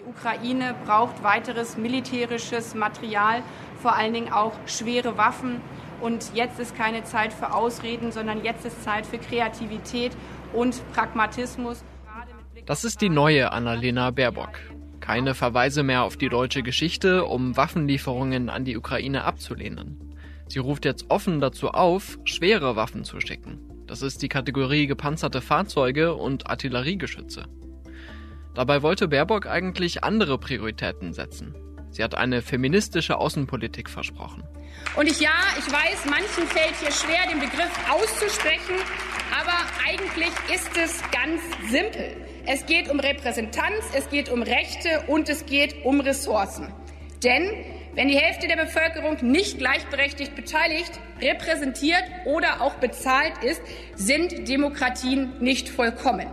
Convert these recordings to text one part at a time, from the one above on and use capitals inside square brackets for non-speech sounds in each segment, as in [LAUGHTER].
Die Ukraine braucht weiteres militärisches Material, vor allen Dingen auch schwere Waffen. Und jetzt ist keine Zeit für Ausreden, sondern jetzt ist Zeit für Kreativität und Pragmatismus. Das ist die neue Annalena Baerbock. Keine Verweise mehr auf die deutsche Geschichte, um Waffenlieferungen an die Ukraine abzulehnen. Sie ruft jetzt offen dazu auf, schwere Waffen zu schicken. Das ist die Kategorie gepanzerte Fahrzeuge und Artilleriegeschütze. Dabei wollte Baerbock eigentlich andere Prioritäten setzen. Sie hat eine feministische Außenpolitik versprochen. Und ich ja, ich weiß, manchen fällt hier schwer, den Begriff auszusprechen, aber eigentlich ist es ganz simpel. Es geht um Repräsentanz, es geht um Rechte und es geht um Ressourcen. Denn wenn die Hälfte der Bevölkerung nicht gleichberechtigt beteiligt, repräsentiert oder auch bezahlt ist, sind Demokratien nicht vollkommen.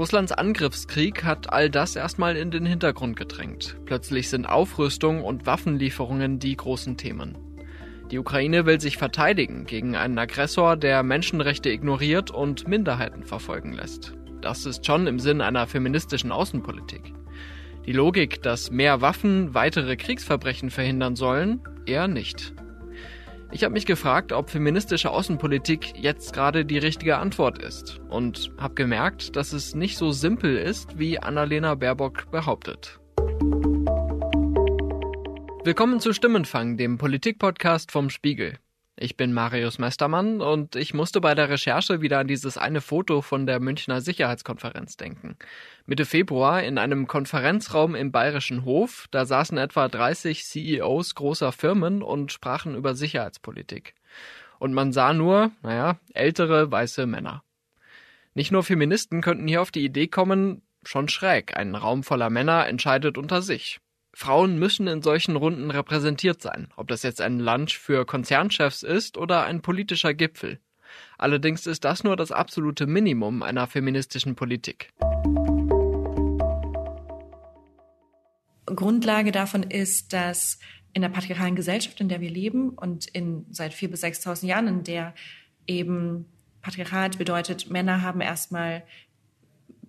Russlands Angriffskrieg hat all das erstmal in den Hintergrund gedrängt. Plötzlich sind Aufrüstung und Waffenlieferungen die großen Themen. Die Ukraine will sich verteidigen gegen einen Aggressor, der Menschenrechte ignoriert und Minderheiten verfolgen lässt. Das ist schon im Sinn einer feministischen Außenpolitik. Die Logik, dass mehr Waffen weitere Kriegsverbrechen verhindern sollen, eher nicht. Ich habe mich gefragt, ob feministische Außenpolitik jetzt gerade die richtige Antwort ist und habe gemerkt, dass es nicht so simpel ist, wie Annalena Baerbock behauptet. Willkommen zu Stimmenfang, dem Politikpodcast vom Spiegel. Ich bin Marius Mestermann und ich musste bei der Recherche wieder an dieses eine Foto von der Münchner Sicherheitskonferenz denken. Mitte Februar in einem Konferenzraum im Bayerischen Hof, da saßen etwa 30 CEOs großer Firmen und sprachen über Sicherheitspolitik. Und man sah nur, naja, ältere weiße Männer. Nicht nur Feministen könnten hier auf die Idee kommen, schon schräg, ein Raum voller Männer entscheidet unter sich. Frauen müssen in solchen Runden repräsentiert sein, ob das jetzt ein Lunch für Konzernchefs ist oder ein politischer Gipfel. Allerdings ist das nur das absolute Minimum einer feministischen Politik. Grundlage davon ist, dass in der patriarchalen Gesellschaft, in der wir leben und in seit vier bis sechstausend Jahren, in der eben Patriarchat bedeutet, Männer haben erstmal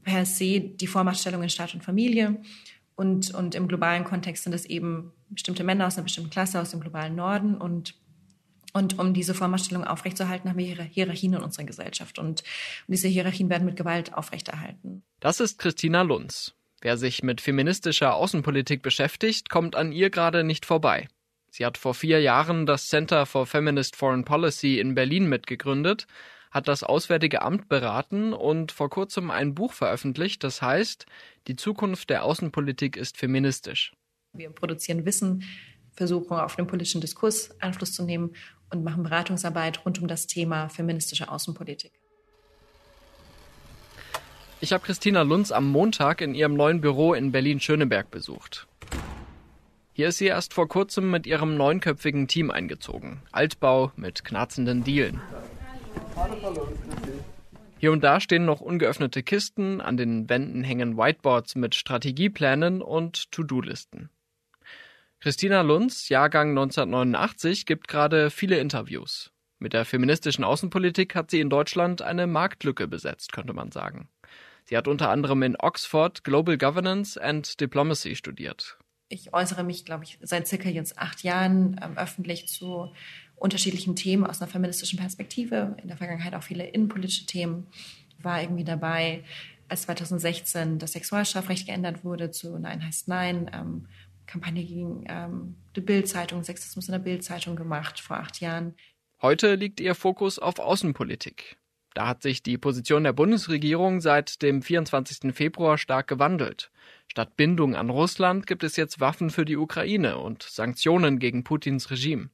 per se die Vormachtstellung in Staat und Familie und, und im globalen Kontext sind es eben bestimmte Männer aus einer bestimmten Klasse aus dem globalen Norden. Und, und um diese Vormachtstellung aufrechtzuerhalten, haben wir Hierarchien in unserer Gesellschaft. Und, diese Hierarchien werden mit Gewalt aufrechterhalten. Das ist Christina Lunz. Wer sich mit feministischer Außenpolitik beschäftigt, kommt an ihr gerade nicht vorbei. Sie hat vor vier Jahren das Center for Feminist Foreign Policy in Berlin mitgegründet hat das Auswärtige Amt beraten und vor kurzem ein Buch veröffentlicht, das heißt Die Zukunft der Außenpolitik ist feministisch. Wir produzieren Wissen, versuchen auf den politischen Diskurs Einfluss zu nehmen und machen Beratungsarbeit rund um das Thema feministische Außenpolitik. Ich habe Christina Lunz am Montag in ihrem neuen Büro in Berlin-Schöneberg besucht. Hier ist sie erst vor kurzem mit ihrem neunköpfigen Team eingezogen. Altbau mit knarzenden Dielen. Hier und da stehen noch ungeöffnete Kisten, an den Wänden hängen Whiteboards mit Strategieplänen und To-Do-Listen. Christina Lunz, Jahrgang 1989, gibt gerade viele Interviews. Mit der feministischen Außenpolitik hat sie in Deutschland eine Marktlücke besetzt, könnte man sagen. Sie hat unter anderem in Oxford Global Governance and Diplomacy studiert. Ich äußere mich, glaube ich, seit circa jetzt acht Jahren ähm, öffentlich zu unterschiedlichen Themen aus einer feministischen Perspektive. In der Vergangenheit auch viele innenpolitische Themen. War irgendwie dabei, als 2016 das Sexualstrafrecht geändert wurde zu Nein heißt Nein. Ähm, Kampagne gegen ähm, die Bildzeitung, Sexismus in der Bildzeitung gemacht vor acht Jahren. Heute liegt ihr Fokus auf Außenpolitik. Da hat sich die Position der Bundesregierung seit dem 24. Februar stark gewandelt. Statt Bindung an Russland gibt es jetzt Waffen für die Ukraine und Sanktionen gegen Putins Regime.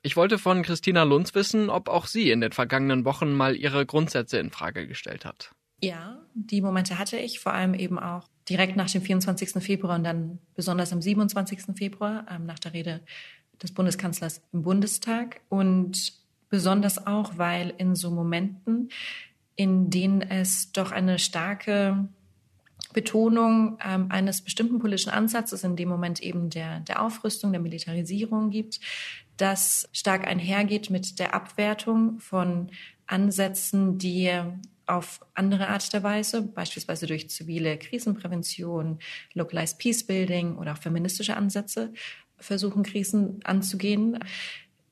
Ich wollte von Christina Lunz wissen, ob auch sie in den vergangenen Wochen mal ihre Grundsätze in Frage gestellt hat. Ja, die Momente hatte ich, vor allem eben auch direkt nach dem 24. Februar und dann besonders am 27. Februar ähm, nach der Rede des Bundeskanzlers im Bundestag und besonders auch, weil in so Momenten, in denen es doch eine starke Betonung ähm, eines bestimmten politischen Ansatzes, in dem Moment eben der, der Aufrüstung, der Militarisierung gibt, das stark einhergeht mit der Abwertung von Ansätzen, die auf andere Art der Weise, beispielsweise durch zivile Krisenprävention, Localized Peace Building oder auch feministische Ansätze versuchen, Krisen anzugehen.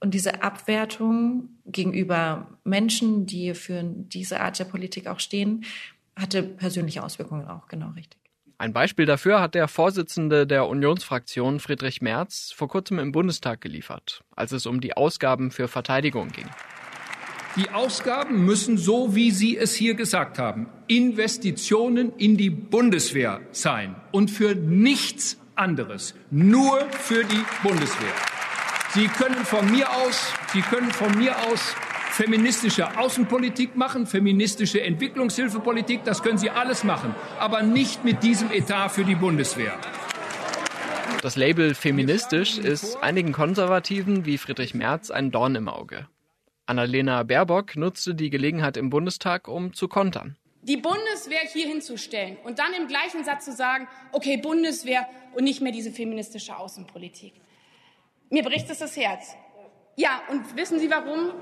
Und diese Abwertung gegenüber Menschen, die für diese Art der Politik auch stehen, hatte persönliche Auswirkungen auch, genau richtig. Ein Beispiel dafür hat der Vorsitzende der Unionsfraktion Friedrich Merz vor kurzem im Bundestag geliefert, als es um die Ausgaben für Verteidigung ging. Die Ausgaben müssen, so wie Sie es hier gesagt haben, Investitionen in die Bundeswehr sein und für nichts anderes, nur für die Bundeswehr. Sie können von mir aus, Sie können von mir aus feministische Außenpolitik machen, feministische Entwicklungshilfepolitik, das können Sie alles machen, aber nicht mit diesem Etat für die Bundeswehr. Das Label feministisch ist einigen Konservativen wie Friedrich Merz ein Dorn im Auge. Annalena Baerbock nutzte die Gelegenheit im Bundestag, um zu kontern. Die Bundeswehr hier hinzustellen und dann im gleichen Satz zu sagen, okay, Bundeswehr und nicht mehr diese feministische Außenpolitik. Mir bricht es das Herz. Ja, und wissen Sie warum?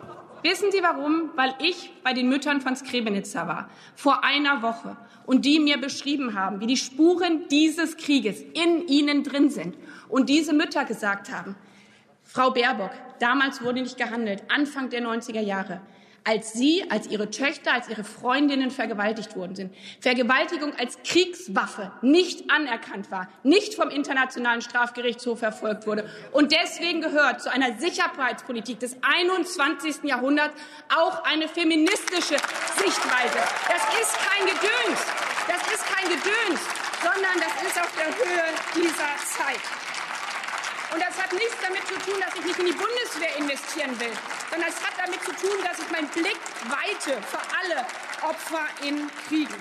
Wissen Sie warum? Weil ich bei den Müttern von Skrebenitzer war, vor einer Woche, und die mir beschrieben haben, wie die Spuren dieses Krieges in ihnen drin sind. Und diese Mütter gesagt haben, Frau Baerbock, damals wurde nicht gehandelt, Anfang der 90er Jahre als sie, als ihre Töchter, als ihre Freundinnen vergewaltigt worden sind. Vergewaltigung als Kriegswaffe nicht anerkannt war, nicht vom Internationalen Strafgerichtshof verfolgt wurde und deswegen gehört zu einer Sicherheitspolitik des 21. Jahrhunderts auch eine feministische Sichtweise. Das ist kein Gedöns, das ist kein Gedöns, sondern das ist auf der Höhe dieser Zeit. Und das hat nichts damit zu tun, dass ich nicht in die Bundeswehr investieren will, sondern es hat damit zu tun, dass ich meinen Blick weite für alle Opfer in Kriegen.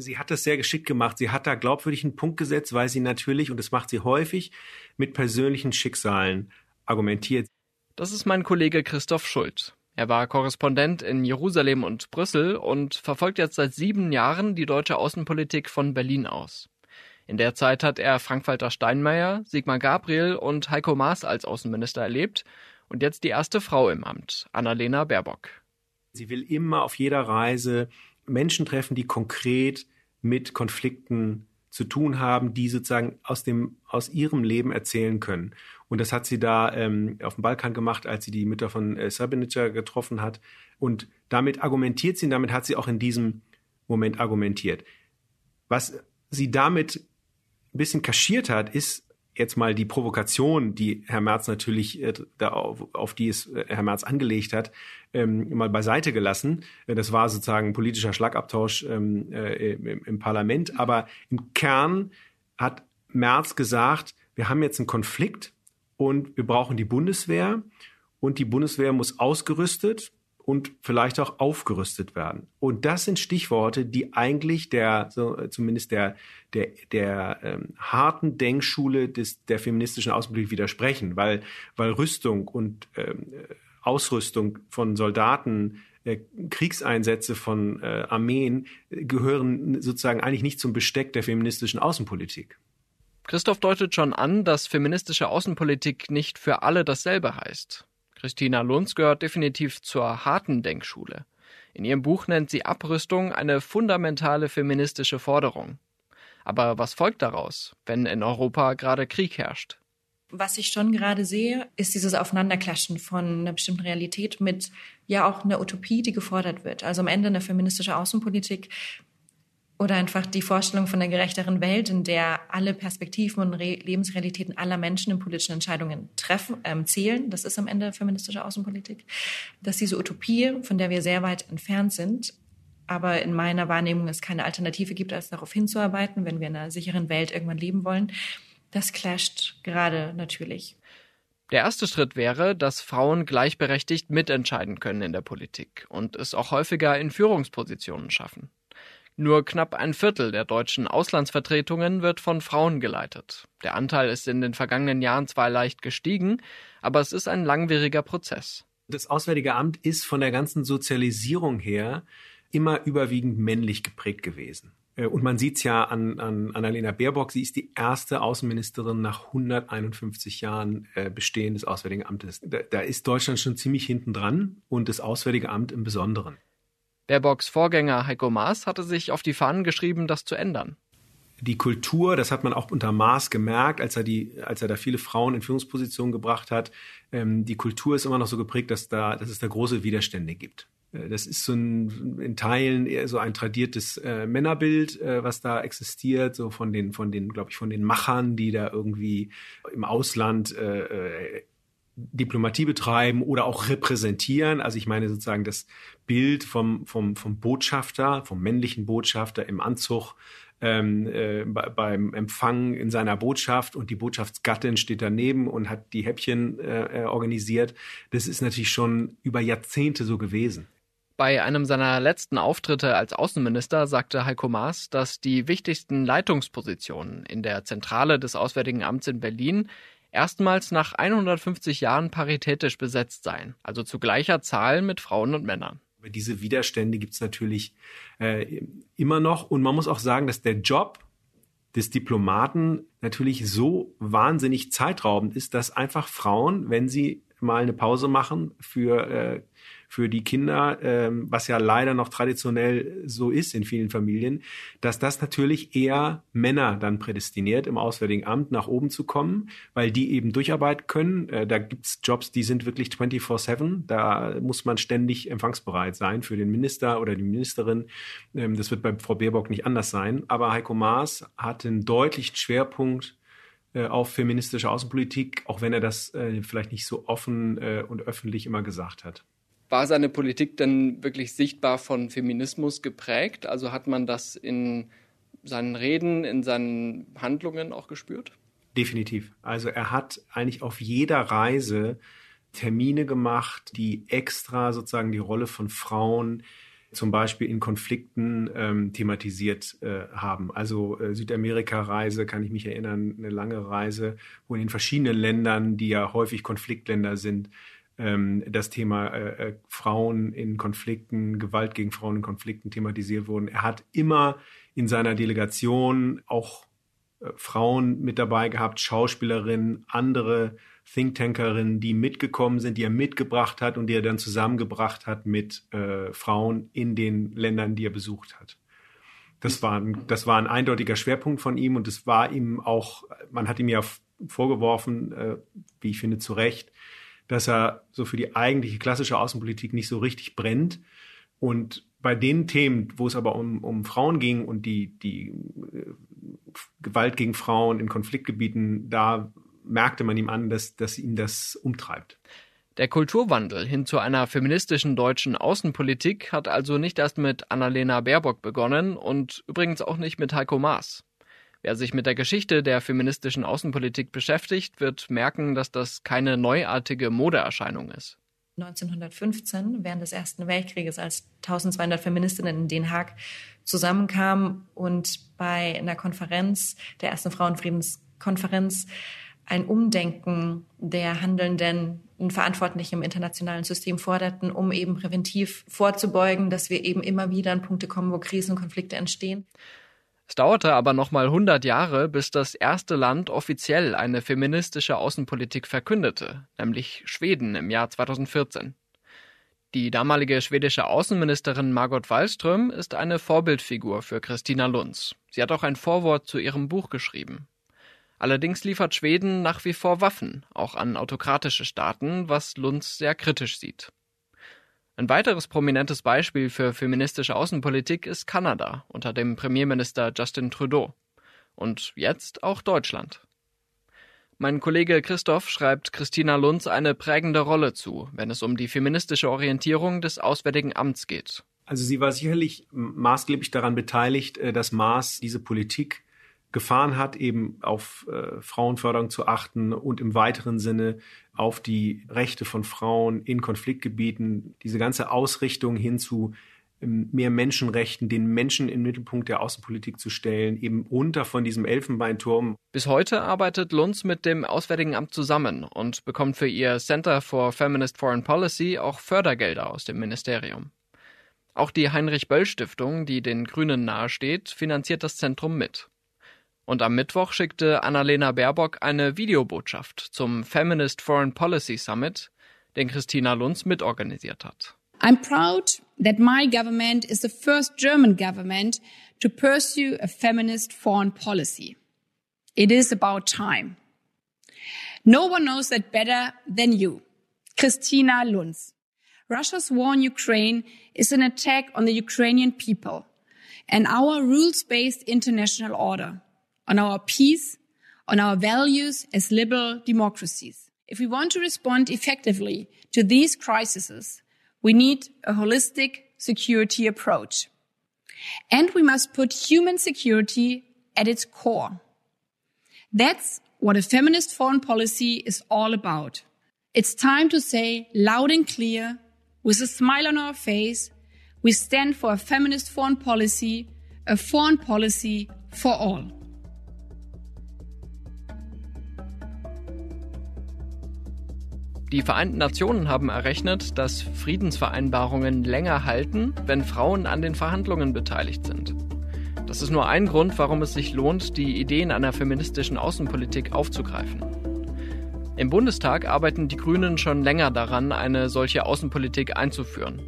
Sie hat das sehr geschickt gemacht. Sie hat da glaubwürdig einen Punkt gesetzt, weil sie natürlich, und das macht sie häufig, mit persönlichen Schicksalen argumentiert. Das ist mein Kollege Christoph Schult. Er war Korrespondent in Jerusalem und Brüssel und verfolgt jetzt seit sieben Jahren die deutsche Außenpolitik von Berlin aus. In der Zeit hat er Frank-Walter Steinmeier, Sigmar Gabriel und Heiko Maas als Außenminister erlebt und jetzt die erste Frau im Amt, Annalena Baerbock. Sie will immer auf jeder Reise Menschen treffen, die konkret mit Konflikten zu tun haben, die sozusagen aus dem aus ihrem Leben erzählen können. Und das hat sie da ähm, auf dem Balkan gemacht, als sie die Mütter von äh, Srebrenica getroffen hat. Und damit argumentiert sie, und damit hat sie auch in diesem Moment argumentiert. Was sie damit ein bisschen kaschiert hat, ist jetzt mal die Provokation, die Herr Merz natürlich, äh, da auf, auf die es äh, Herr Merz angelegt hat, ähm, mal beiseite gelassen. Äh, das war sozusagen politischer Schlagabtausch ähm, äh, im, im Parlament. Aber im Kern hat Merz gesagt, wir haben jetzt einen Konflikt und wir brauchen die Bundeswehr und die Bundeswehr muss ausgerüstet und vielleicht auch aufgerüstet werden. Und das sind Stichworte, die eigentlich der, so, zumindest der, der, der ähm, harten Denkschule des, der feministischen Außenpolitik widersprechen, weil, weil Rüstung und ähm, Ausrüstung von Soldaten äh, Kriegseinsätze von äh, Armeen gehören sozusagen eigentlich nicht zum Besteck der feministischen Außenpolitik. Christoph deutet schon an, dass feministische Außenpolitik nicht für alle dasselbe heißt. Christina Lunz gehört definitiv zur harten Denkschule. In ihrem Buch nennt sie Abrüstung eine fundamentale feministische Forderung. Aber was folgt daraus, wenn in Europa gerade Krieg herrscht? Was ich schon gerade sehe, ist dieses Aufeinanderklatschen von einer bestimmten Realität mit ja auch einer Utopie, die gefordert wird. Also am Ende eine feministische Außenpolitik oder einfach die Vorstellung von einer gerechteren Welt, in der alle Perspektiven und Re Lebensrealitäten aller Menschen in politischen Entscheidungen treffen, ähm, zählen. Das ist am Ende feministische Außenpolitik. Dass diese Utopie, von der wir sehr weit entfernt sind, aber in meiner Wahrnehmung es keine Alternative gibt, als darauf hinzuarbeiten, wenn wir in einer sicheren Welt irgendwann leben wollen, das clasht gerade natürlich. Der erste Schritt wäre, dass Frauen gleichberechtigt mitentscheiden können in der Politik und es auch häufiger in Führungspositionen schaffen. Nur knapp ein Viertel der deutschen Auslandsvertretungen wird von Frauen geleitet. Der Anteil ist in den vergangenen Jahren zwar leicht gestiegen, aber es ist ein langwieriger Prozess. Das Auswärtige Amt ist von der ganzen Sozialisierung her immer überwiegend männlich geprägt gewesen. Äh, und man sieht es ja an, an Annalena Baerbock, sie ist die erste Außenministerin nach 151 Jahren äh, Bestehen des Auswärtigen Amtes. Da, da ist Deutschland schon ziemlich hinten dran und das Auswärtige Amt im Besonderen. Baerbocks Vorgänger Heiko Maas hatte sich auf die Fahnen geschrieben, das zu ändern die Kultur, das hat man auch unter Maas gemerkt, als er die, als er da viele Frauen in Führungspositionen gebracht hat. Ähm, die Kultur ist immer noch so geprägt, dass da, dass es da große Widerstände gibt. Äh, das ist so ein, in Teilen eher so ein tradiertes äh, Männerbild, äh, was da existiert, so von den, von den, glaube ich, von den Machern, die da irgendwie im Ausland äh, äh, Diplomatie betreiben oder auch repräsentieren. Also ich meine sozusagen das Bild vom, vom, vom Botschafter, vom männlichen Botschafter im Anzug ähm, äh, beim Empfang in seiner Botschaft und die Botschaftsgattin steht daneben und hat die Häppchen äh, organisiert. Das ist natürlich schon über Jahrzehnte so gewesen. Bei einem seiner letzten Auftritte als Außenminister sagte Heiko Maas, dass die wichtigsten Leitungspositionen in der Zentrale des Auswärtigen Amts in Berlin erstmals nach 150 Jahren paritätisch besetzt seien, also zu gleicher Zahl mit Frauen und Männern. Diese Widerstände gibt es natürlich äh, immer noch. Und man muss auch sagen, dass der Job des Diplomaten natürlich so wahnsinnig zeitraubend ist, dass einfach Frauen, wenn sie mal eine Pause machen für äh, für die Kinder, ähm, was ja leider noch traditionell so ist in vielen Familien, dass das natürlich eher Männer dann prädestiniert, im Auswärtigen Amt nach oben zu kommen, weil die eben durcharbeiten können. Äh, da gibt's Jobs, die sind wirklich 24-7. Da muss man ständig empfangsbereit sein für den Minister oder die Ministerin. Ähm, das wird bei Frau Baerbock nicht anders sein. Aber Heiko Maas hat einen deutlichen Schwerpunkt äh, auf feministische Außenpolitik, auch wenn er das äh, vielleicht nicht so offen äh, und öffentlich immer gesagt hat. War seine Politik denn wirklich sichtbar von Feminismus geprägt? Also hat man das in seinen Reden, in seinen Handlungen auch gespürt? Definitiv. Also er hat eigentlich auf jeder Reise Termine gemacht, die extra sozusagen die Rolle von Frauen zum Beispiel in Konflikten ähm, thematisiert äh, haben. Also äh, Südamerika-Reise, kann ich mich erinnern, eine lange Reise, wo in den verschiedenen Ländern, die ja häufig Konfliktländer sind, ähm, das Thema äh, äh, Frauen in Konflikten, Gewalt gegen Frauen in Konflikten thematisiert wurden. Er hat immer in seiner Delegation auch äh, Frauen mit dabei gehabt, Schauspielerinnen, andere Thinktankerinnen, die mitgekommen sind, die er mitgebracht hat und die er dann zusammengebracht hat mit äh, Frauen in den Ländern, die er besucht hat. Das war, ein, das war ein eindeutiger Schwerpunkt von ihm und es war ihm auch, man hat ihm ja vorgeworfen, äh, wie ich finde, zu Recht, dass er so für die eigentliche klassische Außenpolitik nicht so richtig brennt. Und bei den Themen, wo es aber um, um Frauen ging und die, die äh, Gewalt gegen Frauen in Konfliktgebieten, da merkte man ihm an, dass, dass ihn das umtreibt. Der Kulturwandel hin zu einer feministischen deutschen Außenpolitik hat also nicht erst mit Annalena Baerbock begonnen und übrigens auch nicht mit Heiko Maas. Wer sich mit der Geschichte der feministischen Außenpolitik beschäftigt, wird merken, dass das keine neuartige Modeerscheinung ist. 1915, während des Ersten Weltkrieges, als 1200 Feministinnen in Den Haag zusammenkamen und bei einer Konferenz, der ersten Frauenfriedenskonferenz, ein Umdenken der Handelnden und Verantwortlichen im internationalen System forderten, um eben präventiv vorzubeugen, dass wir eben immer wieder an Punkte kommen, wo Krisen und Konflikte entstehen. Es dauerte aber nochmal 100 Jahre, bis das erste Land offiziell eine feministische Außenpolitik verkündete, nämlich Schweden im Jahr 2014. Die damalige schwedische Außenministerin Margot Wallström ist eine Vorbildfigur für Christina Lunz. Sie hat auch ein Vorwort zu ihrem Buch geschrieben. Allerdings liefert Schweden nach wie vor Waffen, auch an autokratische Staaten, was Lunz sehr kritisch sieht. Ein weiteres prominentes Beispiel für feministische Außenpolitik ist Kanada unter dem Premierminister Justin Trudeau. Und jetzt auch Deutschland. Mein Kollege Christoph schreibt Christina Lunz eine prägende Rolle zu, wenn es um die feministische Orientierung des Auswärtigen Amts geht. Also sie war sicherlich maßgeblich daran beteiligt, äh, dass Maas diese Politik gefahren hat, eben auf äh, Frauenförderung zu achten und im weiteren Sinne auf die Rechte von Frauen in Konfliktgebieten, diese ganze Ausrichtung hin zu ähm, mehr Menschenrechten, den Menschen im Mittelpunkt der Außenpolitik zu stellen, eben runter von diesem Elfenbeinturm. Bis heute arbeitet Lunz mit dem Auswärtigen Amt zusammen und bekommt für ihr Center for Feminist Foreign Policy auch Fördergelder aus dem Ministerium. Auch die Heinrich-Böll-Stiftung, die den Grünen nahesteht, finanziert das Zentrum mit. Und am Mittwoch schickte Annalena Baerbock eine Videobotschaft zum Feminist Foreign Policy Summit, den Christina Lunz mitorganisiert hat. I'm proud that my government is the first German government to pursue a feminist foreign policy. It is about time. No one knows that better than you. Christina Lunz. Russia's war in Ukraine is an attack on the Ukrainian people and our rules-based international order, on our peace, on our values as liberal democracies. If we want to respond effectively to these crises, we need a holistic security approach. And we must put human security at its core. That's what a feminist foreign policy is all about. It's time to say loud and clear, with a smile on our face, we stand for a feminist foreign policy, a foreign policy for all. Die Vereinten Nationen haben errechnet, dass Friedensvereinbarungen länger halten, wenn Frauen an den Verhandlungen beteiligt sind. Das ist nur ein Grund, warum es sich lohnt, die Ideen einer feministischen Außenpolitik aufzugreifen. Im Bundestag arbeiten die Grünen schon länger daran, eine solche Außenpolitik einzuführen.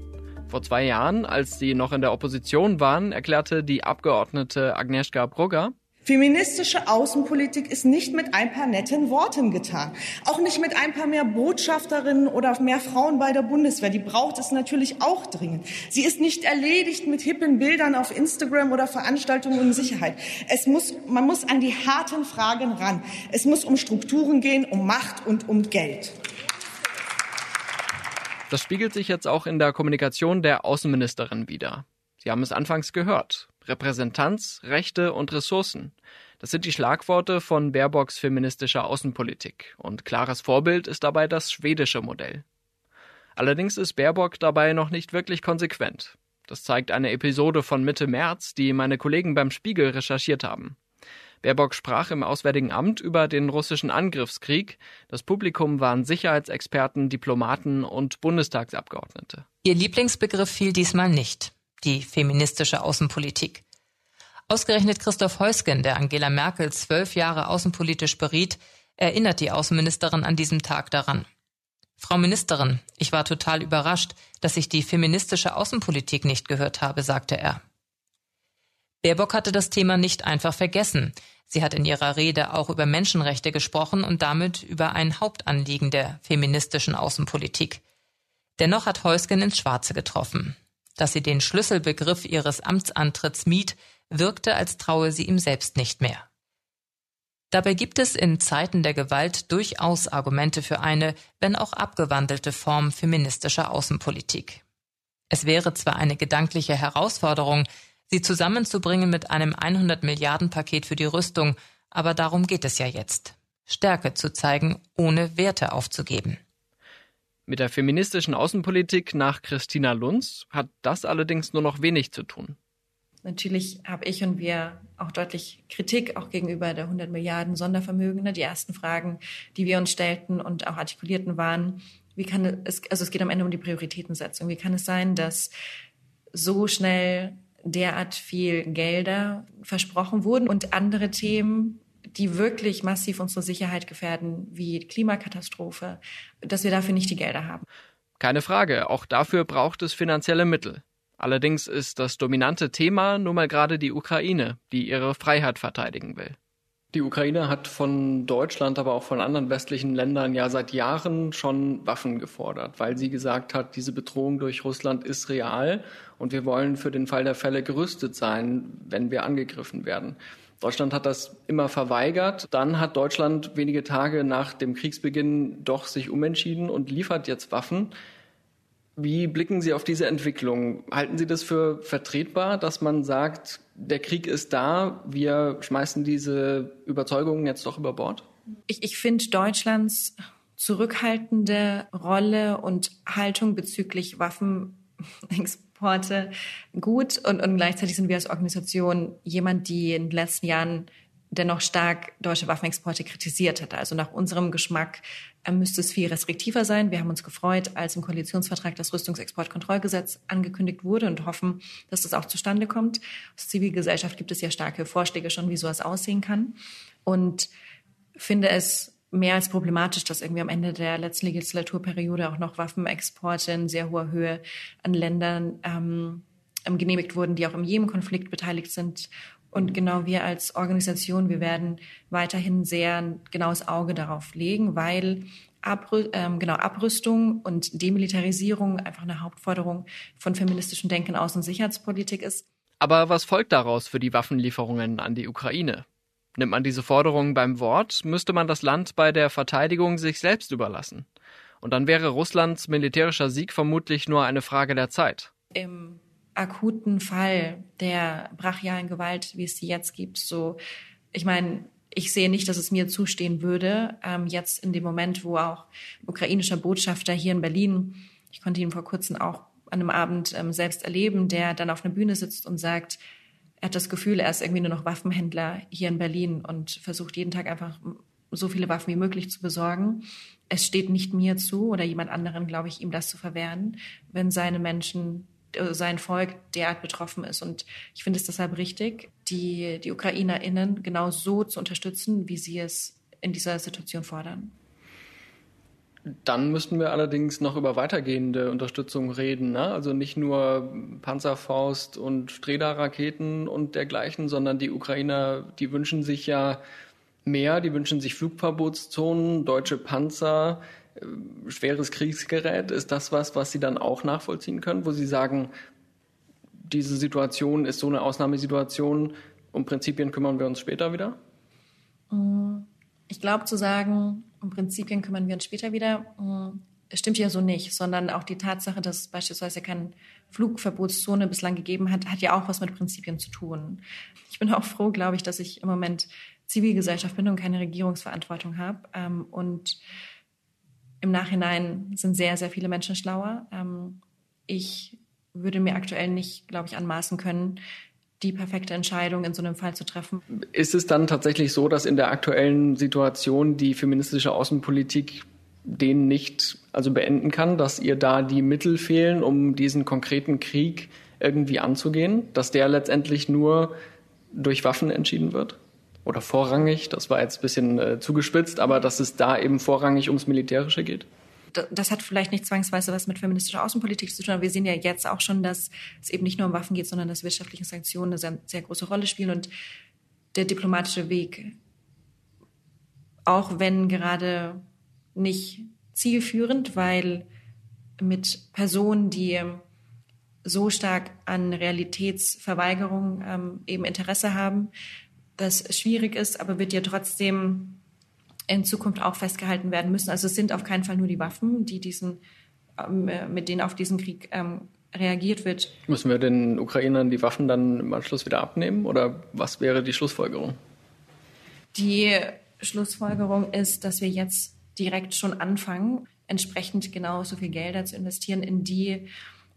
Vor zwei Jahren, als sie noch in der Opposition waren, erklärte die Abgeordnete Agnieszka Brugger, Feministische Außenpolitik ist nicht mit ein paar netten Worten getan. Auch nicht mit ein paar mehr Botschafterinnen oder mehr Frauen bei der Bundeswehr. Die braucht es natürlich auch dringend. Sie ist nicht erledigt mit hippen Bildern auf Instagram oder Veranstaltungen um Sicherheit. Es muss, man muss an die harten Fragen ran. Es muss um Strukturen gehen, um Macht und um Geld. Das spiegelt sich jetzt auch in der Kommunikation der Außenministerin wider. Sie haben es anfangs gehört. Repräsentanz, Rechte und Ressourcen. Das sind die Schlagworte von Baerbocks feministischer Außenpolitik. Und klares Vorbild ist dabei das schwedische Modell. Allerdings ist Baerbock dabei noch nicht wirklich konsequent. Das zeigt eine Episode von Mitte März, die meine Kollegen beim Spiegel recherchiert haben. Baerbock sprach im Auswärtigen Amt über den russischen Angriffskrieg. Das Publikum waren Sicherheitsexperten, Diplomaten und Bundestagsabgeordnete. Ihr Lieblingsbegriff fiel diesmal nicht die feministische Außenpolitik. Ausgerechnet Christoph Heusgen, der Angela Merkel zwölf Jahre außenpolitisch beriet, erinnert die Außenministerin an diesem Tag daran. Frau Ministerin, ich war total überrascht, dass ich die feministische Außenpolitik nicht gehört habe, sagte er. Baerbock hatte das Thema nicht einfach vergessen. Sie hat in ihrer Rede auch über Menschenrechte gesprochen und damit über ein Hauptanliegen der feministischen Außenpolitik. Dennoch hat Heusgen ins Schwarze getroffen dass sie den Schlüsselbegriff ihres Amtsantritts mied, wirkte, als traue sie ihm selbst nicht mehr. Dabei gibt es in Zeiten der Gewalt durchaus Argumente für eine, wenn auch abgewandelte Form feministischer Außenpolitik. Es wäre zwar eine gedankliche Herausforderung, sie zusammenzubringen mit einem 100 Milliarden Paket für die Rüstung, aber darum geht es ja jetzt. Stärke zu zeigen, ohne Werte aufzugeben. Mit der feministischen Außenpolitik nach Christina Lunz hat das allerdings nur noch wenig zu tun. Natürlich habe ich und wir auch deutlich Kritik auch gegenüber der 100 Milliarden Sondervermögen. Die ersten Fragen, die wir uns stellten und auch artikulierten, waren, wie kann es, also es geht am Ende um die Prioritätensetzung. Wie kann es sein, dass so schnell derart viel Gelder versprochen wurden und andere Themen die wirklich massiv unsere Sicherheit gefährden, wie Klimakatastrophe, dass wir dafür nicht die Gelder haben. Keine Frage, auch dafür braucht es finanzielle Mittel. Allerdings ist das dominante Thema nun mal gerade die Ukraine, die ihre Freiheit verteidigen will. Die Ukraine hat von Deutschland, aber auch von anderen westlichen Ländern ja seit Jahren schon Waffen gefordert, weil sie gesagt hat, diese Bedrohung durch Russland ist real und wir wollen für den Fall der Fälle gerüstet sein, wenn wir angegriffen werden. Deutschland hat das immer verweigert. Dann hat Deutschland wenige Tage nach dem Kriegsbeginn doch sich umentschieden und liefert jetzt Waffen. Wie blicken Sie auf diese Entwicklung? Halten Sie das für vertretbar, dass man sagt, der Krieg ist da, wir schmeißen diese Überzeugungen jetzt doch über Bord? Ich, ich finde Deutschlands zurückhaltende Rolle und Haltung bezüglich Waffen [LAUGHS] Exporte gut und, und gleichzeitig sind wir als Organisation jemand, die in den letzten Jahren dennoch stark deutsche Waffenexporte kritisiert hat. Also nach unserem Geschmack müsste es viel restriktiver sein. Wir haben uns gefreut, als im Koalitionsvertrag das Rüstungsexportkontrollgesetz angekündigt wurde und hoffen, dass das auch zustande kommt. Aus Zivilgesellschaft gibt es ja starke Vorschläge schon, wie sowas aussehen kann. Und finde es mehr als problematisch, dass irgendwie am Ende der letzten Legislaturperiode auch noch Waffenexporte in sehr hoher Höhe an Ländern ähm, genehmigt wurden, die auch im Jemen-Konflikt beteiligt sind und genau wir als Organisation, wir werden weiterhin sehr ein genaues Auge darauf legen, weil Abrü ähm, genau, Abrüstung und Demilitarisierung einfach eine Hauptforderung von feministischem Denken Außen- und Sicherheitspolitik ist. Aber was folgt daraus für die Waffenlieferungen an die Ukraine? Nimmt man diese Forderungen beim Wort, müsste man das Land bei der Verteidigung sich selbst überlassen. Und dann wäre Russlands militärischer Sieg vermutlich nur eine Frage der Zeit. Im akuten Fall der brachialen Gewalt, wie es sie jetzt gibt, so, ich meine, ich sehe nicht, dass es mir zustehen würde, ähm, jetzt in dem Moment, wo auch ukrainischer Botschafter hier in Berlin, ich konnte ihn vor kurzem auch an einem Abend ähm, selbst erleben, der dann auf einer Bühne sitzt und sagt, er hat das Gefühl, er ist irgendwie nur noch Waffenhändler hier in Berlin und versucht jeden Tag einfach so viele Waffen wie möglich zu besorgen. Es steht nicht mir zu oder jemand anderen, glaube ich, ihm das zu verwehren, wenn seine Menschen äh, sein Volk derart betroffen ist. Und ich finde es deshalb richtig, die, die UkrainerInnen genau so zu unterstützen, wie sie es in dieser Situation fordern. Dann müssten wir allerdings noch über weitergehende Unterstützung reden. Ne? Also nicht nur Panzerfaust und Streda-Raketen und dergleichen, sondern die Ukrainer, die wünschen sich ja mehr, die wünschen sich Flugverbotszonen, deutsche Panzer, äh, schweres Kriegsgerät. Ist das was, was Sie dann auch nachvollziehen können, wo Sie sagen, diese Situation ist so eine Ausnahmesituation, um Prinzipien kümmern wir uns später wieder? Ich glaube zu sagen, um Prinzipien kümmern wir uns später wieder, äh, stimmt ja so nicht, sondern auch die Tatsache, dass es beispielsweise keine Flugverbotszone bislang gegeben hat, hat ja auch was mit Prinzipien zu tun. Ich bin auch froh, glaube ich, dass ich im Moment Zivilgesellschaft bin und keine Regierungsverantwortung habe. Ähm, und im Nachhinein sind sehr, sehr viele Menschen schlauer. Ähm, ich würde mir aktuell nicht, glaube ich, anmaßen können, die perfekte Entscheidung in so einem Fall zu treffen. Ist es dann tatsächlich so, dass in der aktuellen Situation die feministische Außenpolitik den nicht also beenden kann, dass ihr da die Mittel fehlen, um diesen konkreten Krieg irgendwie anzugehen, dass der letztendlich nur durch Waffen entschieden wird? oder vorrangig, das war jetzt ein bisschen äh, zugespitzt, aber dass es da eben vorrangig ums Militärische geht? Das hat vielleicht nicht zwangsweise was mit feministischer Außenpolitik zu tun, aber wir sehen ja jetzt auch schon, dass es eben nicht nur um Waffen geht, sondern dass wirtschaftliche Sanktionen eine sehr, sehr große Rolle spielen und der diplomatische Weg, auch wenn gerade nicht zielführend, weil mit Personen, die so stark an Realitätsverweigerung ähm, eben Interesse haben, das schwierig ist, aber wird ja trotzdem in Zukunft auch festgehalten werden müssen. Also es sind auf keinen Fall nur die Waffen, die diesen, ähm, mit denen auf diesen Krieg ähm, reagiert wird. Müssen wir den Ukrainern die Waffen dann im Anschluss wieder abnehmen oder was wäre die Schlussfolgerung? Die Schlussfolgerung ist, dass wir jetzt direkt schon anfangen, entsprechend genauso viel Gelder zu investieren in die,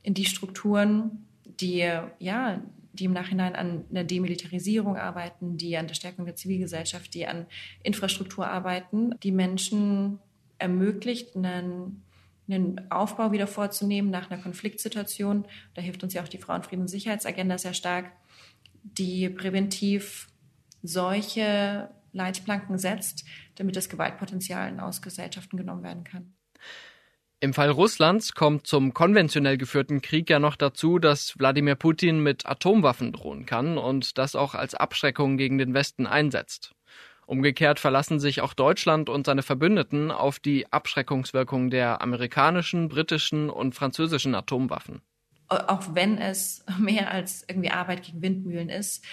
in die Strukturen, die ja die im Nachhinein an der Demilitarisierung arbeiten, die an der Stärkung der Zivilgesellschaft, die an Infrastruktur arbeiten, die Menschen ermöglicht, einen, einen Aufbau wieder vorzunehmen nach einer Konfliktsituation. Da hilft uns ja auch die Frauenfrieden- und Sicherheitsagenda sehr stark, die präventiv solche Leitplanken setzt, damit das Gewaltpotenzial aus Gesellschaften genommen werden kann. Im Fall Russlands kommt zum konventionell geführten Krieg ja noch dazu, dass Wladimir Putin mit Atomwaffen drohen kann und das auch als Abschreckung gegen den Westen einsetzt. Umgekehrt verlassen sich auch Deutschland und seine Verbündeten auf die Abschreckungswirkung der amerikanischen, britischen und französischen Atomwaffen. Auch wenn es mehr als irgendwie Arbeit gegen Windmühlen ist,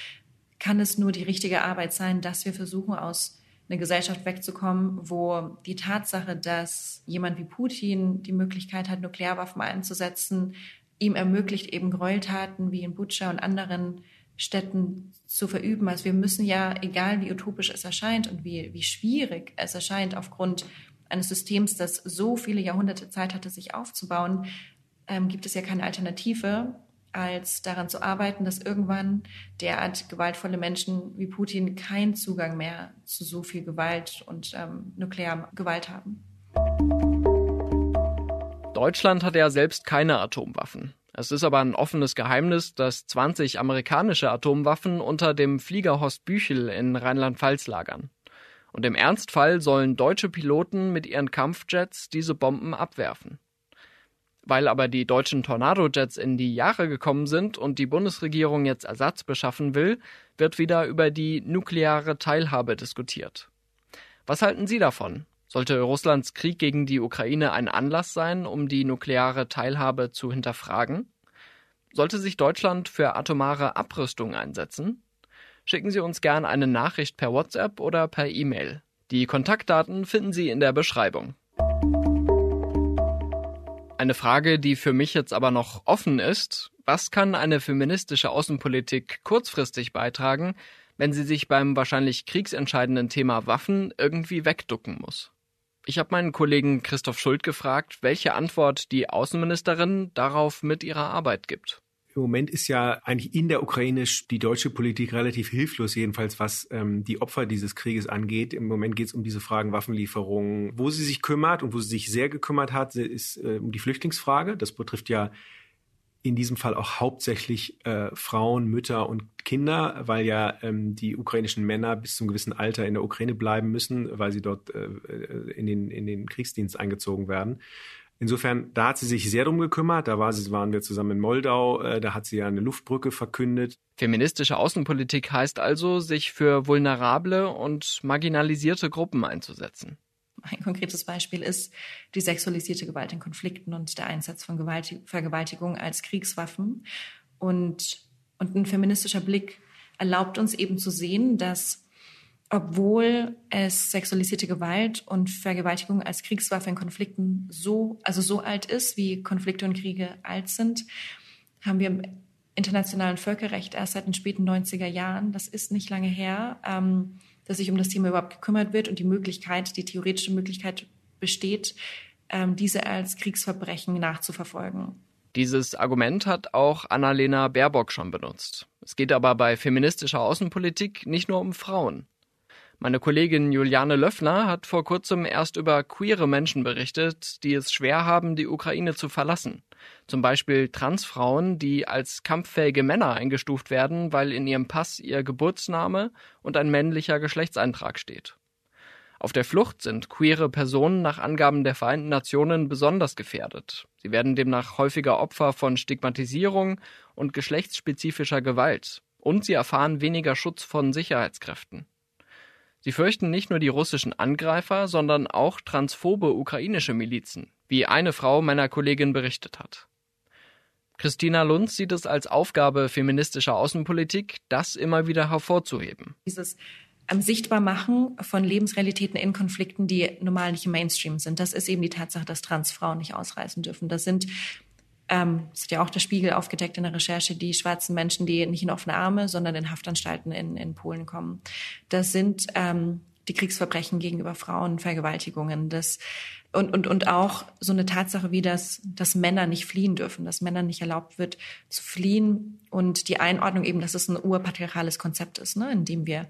kann es nur die richtige Arbeit sein, dass wir versuchen, aus eine Gesellschaft wegzukommen, wo die Tatsache, dass jemand wie Putin die Möglichkeit hat, Nuklearwaffen einzusetzen, ihm ermöglicht, eben Gräueltaten wie in Butscha und anderen Städten zu verüben. Also wir müssen ja, egal wie utopisch es erscheint und wie, wie schwierig es erscheint, aufgrund eines Systems, das so viele Jahrhunderte Zeit hatte, sich aufzubauen, ähm, gibt es ja keine Alternative als daran zu arbeiten, dass irgendwann derart gewaltvolle Menschen wie Putin keinen Zugang mehr zu so viel Gewalt und ähm, Nukleargewalt haben. Deutschland hat ja selbst keine Atomwaffen. Es ist aber ein offenes Geheimnis, dass 20 amerikanische Atomwaffen unter dem Flieger Horst Büchel in Rheinland-Pfalz lagern. Und im Ernstfall sollen deutsche Piloten mit ihren Kampfjets diese Bomben abwerfen. Weil aber die deutschen Tornado-Jets in die Jahre gekommen sind und die Bundesregierung jetzt Ersatz beschaffen will, wird wieder über die nukleare Teilhabe diskutiert. Was halten Sie davon? Sollte Russlands Krieg gegen die Ukraine ein Anlass sein, um die nukleare Teilhabe zu hinterfragen? Sollte sich Deutschland für atomare Abrüstung einsetzen? Schicken Sie uns gern eine Nachricht per WhatsApp oder per E-Mail. Die Kontaktdaten finden Sie in der Beschreibung. Eine Frage, die für mich jetzt aber noch offen ist, was kann eine feministische Außenpolitik kurzfristig beitragen, wenn sie sich beim wahrscheinlich kriegsentscheidenden Thema Waffen irgendwie wegducken muss? Ich habe meinen Kollegen Christoph Schuld gefragt, welche Antwort die Außenministerin darauf mit ihrer Arbeit gibt. Im Moment ist ja eigentlich in der Ukraine die deutsche Politik relativ hilflos, jedenfalls was ähm, die Opfer dieses Krieges angeht. Im Moment geht es um diese Fragen Waffenlieferungen. Wo sie sich kümmert und wo sie sich sehr gekümmert hat, ist äh, um die Flüchtlingsfrage. Das betrifft ja in diesem Fall auch hauptsächlich äh, Frauen, Mütter und Kinder, weil ja ähm, die ukrainischen Männer bis zum gewissen Alter in der Ukraine bleiben müssen, weil sie dort äh, äh, in, den, in den Kriegsdienst eingezogen werden. Insofern, da hat sie sich sehr drum gekümmert. Da war sie, waren wir zusammen in Moldau. Äh, da hat sie ja eine Luftbrücke verkündet. Feministische Außenpolitik heißt also, sich für vulnerable und marginalisierte Gruppen einzusetzen. Ein konkretes Beispiel ist die sexualisierte Gewalt in Konflikten und der Einsatz von Gewalt, Vergewaltigung als Kriegswaffen. Und, und ein feministischer Blick erlaubt uns eben zu sehen, dass obwohl es sexualisierte Gewalt und Vergewaltigung als Kriegswaffe in Konflikten so, also so alt ist, wie Konflikte und Kriege alt sind, haben wir im internationalen Völkerrecht erst seit den späten 90er Jahren, das ist nicht lange her, ähm, dass sich um das Thema überhaupt gekümmert wird und die Möglichkeit, die theoretische Möglichkeit besteht, ähm, diese als Kriegsverbrechen nachzuverfolgen. Dieses Argument hat auch Annalena Baerbock schon benutzt. Es geht aber bei feministischer Außenpolitik nicht nur um Frauen. Meine Kollegin Juliane Löffner hat vor kurzem erst über queere Menschen berichtet, die es schwer haben, die Ukraine zu verlassen. Zum Beispiel Transfrauen, die als kampffähige Männer eingestuft werden, weil in ihrem Pass ihr Geburtsname und ein männlicher Geschlechtseintrag steht. Auf der Flucht sind queere Personen nach Angaben der Vereinten Nationen besonders gefährdet. Sie werden demnach häufiger Opfer von Stigmatisierung und geschlechtsspezifischer Gewalt. Und sie erfahren weniger Schutz von Sicherheitskräften. Sie fürchten nicht nur die russischen Angreifer, sondern auch transphobe ukrainische Milizen, wie eine Frau meiner Kollegin berichtet hat. Christina Lunz sieht es als Aufgabe feministischer Außenpolitik, das immer wieder hervorzuheben. Dieses am Sichtbarmachen von Lebensrealitäten in Konflikten, die normal nicht im Mainstream sind. Das ist eben die Tatsache, dass Transfrauen nicht ausreisen dürfen. Das sind ähm, das hat ja auch der Spiegel aufgedeckt in der Recherche, die schwarzen Menschen, die nicht in offene Arme, sondern in Haftanstalten in, in Polen kommen. Das sind ähm, die Kriegsverbrechen gegenüber Frauen, Vergewaltigungen, das und, und, und auch so eine Tatsache wie das, dass Männer nicht fliehen dürfen, dass Männern nicht erlaubt wird zu fliehen und die Einordnung eben, dass es ein urpatriarchales Konzept ist, ne, in dem wir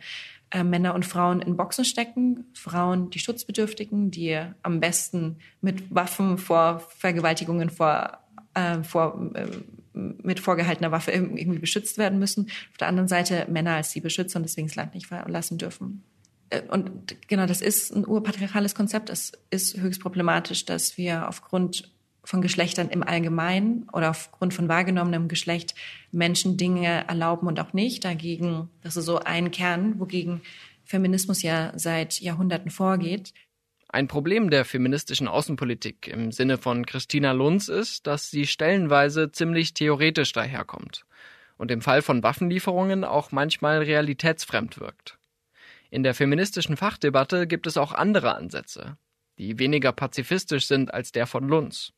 äh, Männer und Frauen in Boxen stecken, Frauen die Schutzbedürftigen, die am besten mit Waffen vor Vergewaltigungen, vor äh, vor, äh, mit vorgehaltener Waffe irgendwie beschützt werden müssen. Auf der anderen Seite Männer als die Beschützer und deswegen das Land nicht verlassen dürfen. Äh, und genau, das ist ein urpatriarchales Konzept. Es ist höchst problematisch, dass wir aufgrund von Geschlechtern im Allgemeinen oder aufgrund von wahrgenommenem Geschlecht Menschen Dinge erlauben und auch nicht. Dagegen, das ist so ein Kern, wogegen Feminismus ja seit Jahrhunderten vorgeht. Ein Problem der feministischen Außenpolitik im Sinne von Christina Lunz ist, dass sie stellenweise ziemlich theoretisch daherkommt und im Fall von Waffenlieferungen auch manchmal realitätsfremd wirkt. In der feministischen Fachdebatte gibt es auch andere Ansätze, die weniger pazifistisch sind als der von Lunz.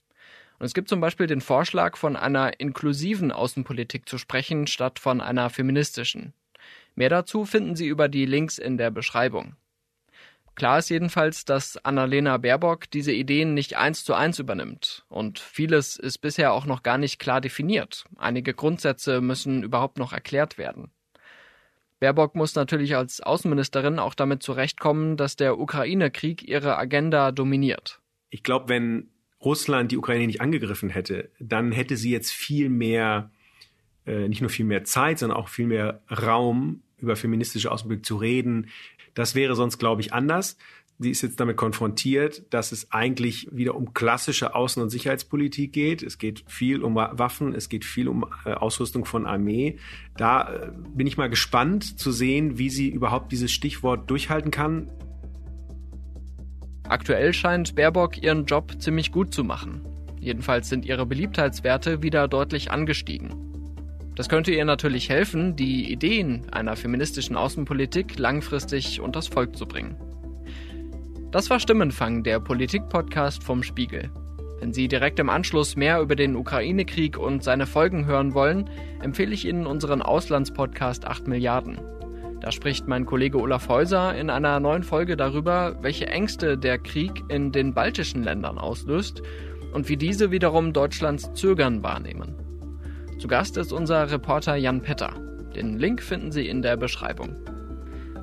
Und es gibt zum Beispiel den Vorschlag, von einer inklusiven Außenpolitik zu sprechen, statt von einer feministischen. Mehr dazu finden Sie über die Links in der Beschreibung. Klar ist jedenfalls, dass Annalena Baerbock diese Ideen nicht eins zu eins übernimmt. Und vieles ist bisher auch noch gar nicht klar definiert. Einige Grundsätze müssen überhaupt noch erklärt werden. Baerbock muss natürlich als Außenministerin auch damit zurechtkommen, dass der Ukraine-Krieg ihre Agenda dominiert. Ich glaube, wenn Russland die Ukraine nicht angegriffen hätte, dann hätte sie jetzt viel mehr, äh, nicht nur viel mehr Zeit, sondern auch viel mehr Raum, über feministische Außenpolitik zu reden. Das wäre sonst, glaube ich, anders. Sie ist jetzt damit konfrontiert, dass es eigentlich wieder um klassische Außen- und Sicherheitspolitik geht. Es geht viel um Waffen, es geht viel um äh, Ausrüstung von Armee. Da äh, bin ich mal gespannt zu sehen, wie sie überhaupt dieses Stichwort durchhalten kann. Aktuell scheint Baerbock ihren Job ziemlich gut zu machen. Jedenfalls sind ihre Beliebtheitswerte wieder deutlich angestiegen. Das könnte ihr natürlich helfen, die Ideen einer feministischen Außenpolitik langfristig unters Volk zu bringen. Das war Stimmenfang, der Politik-Podcast vom Spiegel. Wenn Sie direkt im Anschluss mehr über den Ukraine-Krieg und seine Folgen hören wollen, empfehle ich Ihnen unseren Auslandspodcast 8 Milliarden. Da spricht mein Kollege Olaf Häuser in einer neuen Folge darüber, welche Ängste der Krieg in den baltischen Ländern auslöst und wie diese wiederum Deutschlands Zögern wahrnehmen. Zu Gast ist unser Reporter Jan Petter. Den Link finden Sie in der Beschreibung.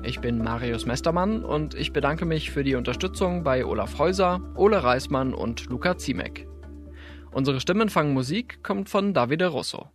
Ich bin Marius Mestermann und ich bedanke mich für die Unterstützung bei Olaf Häuser, Ole Reismann und Luca Ziemek. Unsere Stimmenfangmusik kommt von Davide Russo.